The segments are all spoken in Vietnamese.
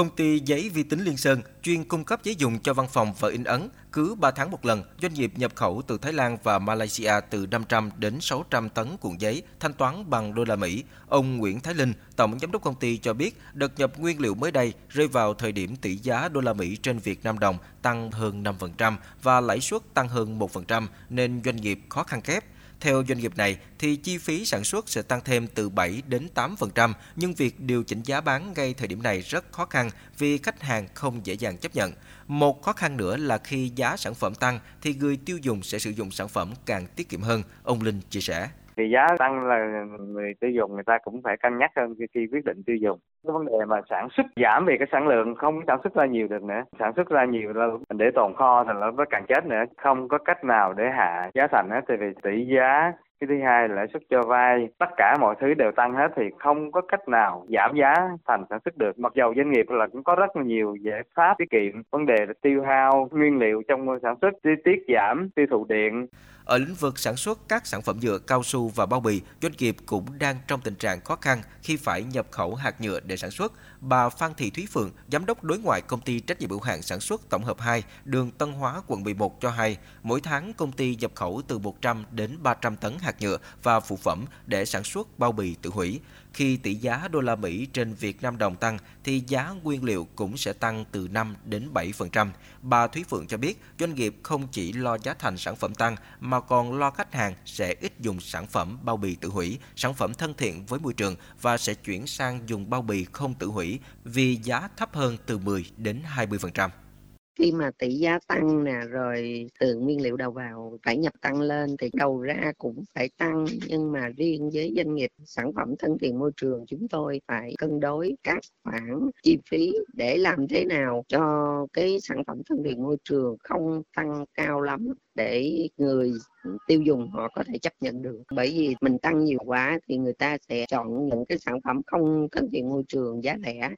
Công ty giấy vi tính Liên Sơn chuyên cung cấp giấy dùng cho văn phòng và in ấn. Cứ 3 tháng một lần, doanh nghiệp nhập khẩu từ Thái Lan và Malaysia từ 500 đến 600 tấn cuộn giấy thanh toán bằng đô la Mỹ. Ông Nguyễn Thái Linh, Tổng Giám đốc công ty cho biết đợt nhập nguyên liệu mới đây rơi vào thời điểm tỷ giá đô la Mỹ trên Việt Nam đồng tăng hơn 5% và lãi suất tăng hơn 1% nên doanh nghiệp khó khăn kép. Theo doanh nghiệp này, thì chi phí sản xuất sẽ tăng thêm từ 7 đến 8%, nhưng việc điều chỉnh giá bán ngay thời điểm này rất khó khăn vì khách hàng không dễ dàng chấp nhận. Một khó khăn nữa là khi giá sản phẩm tăng thì người tiêu dùng sẽ sử dụng sản phẩm càng tiết kiệm hơn, ông Linh chia sẻ thì giá tăng là người tiêu dùng, người ta cũng phải cân nhắc hơn khi quyết định tiêu dùng. Cái vấn đề mà sản xuất giảm về cái sản lượng, không sản xuất ra nhiều được nữa. Sản xuất ra nhiều là để tồn kho thì nó càng chết nữa. Không có cách nào để hạ giá thành hết thì vì tỷ giá cái thứ hai là lãi suất cho vay tất cả mọi thứ đều tăng hết thì không có cách nào giảm giá thành sản xuất được mặc dầu doanh nghiệp là cũng có rất là nhiều giải pháp tiết kiệm vấn đề là tiêu hao nguyên liệu trong sản xuất chi tiết giảm tiêu thụ điện ở lĩnh vực sản xuất các sản phẩm nhựa cao su và bao bì, doanh nghiệp cũng đang trong tình trạng khó khăn khi phải nhập khẩu hạt nhựa để sản xuất. Bà Phan Thị Thúy Phượng, giám đốc đối ngoại công ty trách nhiệm hữu hạn sản xuất tổng hợp 2, đường Tân Hóa, quận 11 cho hay, mỗi tháng công ty nhập khẩu từ 100 đến 300 tấn hạt hạt nhựa và phụ phẩm để sản xuất bao bì tự hủy. Khi tỷ giá đô la Mỹ trên Việt Nam đồng tăng thì giá nguyên liệu cũng sẽ tăng từ 5 đến 7%. Bà Thúy Phượng cho biết doanh nghiệp không chỉ lo giá thành sản phẩm tăng mà còn lo khách hàng sẽ ít dùng sản phẩm bao bì tự hủy, sản phẩm thân thiện với môi trường và sẽ chuyển sang dùng bao bì không tự hủy vì giá thấp hơn từ 10 đến 20% khi mà tỷ giá tăng nè rồi từ nguyên liệu đầu vào phải nhập tăng lên thì đầu ra cũng phải tăng nhưng mà riêng với doanh nghiệp sản phẩm thân thiện môi trường chúng tôi phải cân đối các khoản chi phí để làm thế nào cho cái sản phẩm thân thiện môi trường không tăng cao lắm để người tiêu dùng họ có thể chấp nhận được. Bởi vì mình tăng nhiều quá thì người ta sẽ chọn những cái sản phẩm không thân thiện môi trường giá rẻ.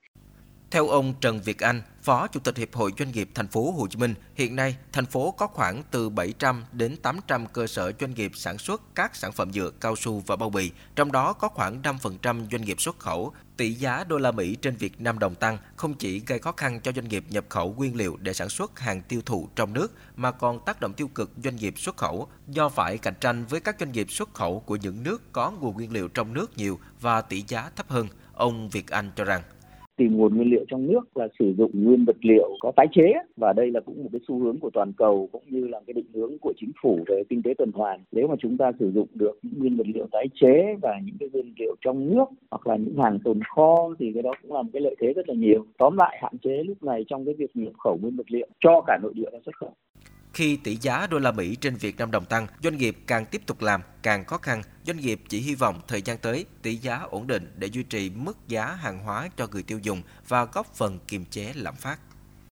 Theo ông Trần Việt Anh, Phó Chủ tịch Hiệp hội Doanh nghiệp thành phố Hồ Chí Minh, hiện nay thành phố có khoảng từ 700 đến 800 cơ sở doanh nghiệp sản xuất các sản phẩm nhựa, cao su và bao bì, trong đó có khoảng 5% doanh nghiệp xuất khẩu. Tỷ giá đô la Mỹ trên Việt Nam đồng tăng không chỉ gây khó khăn cho doanh nghiệp nhập khẩu nguyên liệu để sản xuất hàng tiêu thụ trong nước mà còn tác động tiêu cực doanh nghiệp xuất khẩu do phải cạnh tranh với các doanh nghiệp xuất khẩu của những nước có nguồn nguyên liệu trong nước nhiều và tỷ giá thấp hơn. Ông Việt Anh cho rằng tìm nguồn nguyên liệu trong nước là sử dụng nguyên vật liệu có tái chế. Và đây là cũng một cái xu hướng của toàn cầu cũng như là cái định hướng của chính phủ về kinh tế tuần hoàn. Nếu mà chúng ta sử dụng được những nguyên vật liệu tái chế và những cái nguyên liệu trong nước hoặc là những hàng tồn kho thì cái đó cũng là một cái lợi thế rất là nhiều. Tóm lại, hạn chế lúc này trong cái việc nhập khẩu nguyên vật liệu cho cả nội địa và xuất khẩu khi tỷ giá đô la Mỹ trên Việt Nam đồng tăng, doanh nghiệp càng tiếp tục làm càng khó khăn. Doanh nghiệp chỉ hy vọng thời gian tới tỷ giá ổn định để duy trì mức giá hàng hóa cho người tiêu dùng và góp phần kiềm chế lạm phát.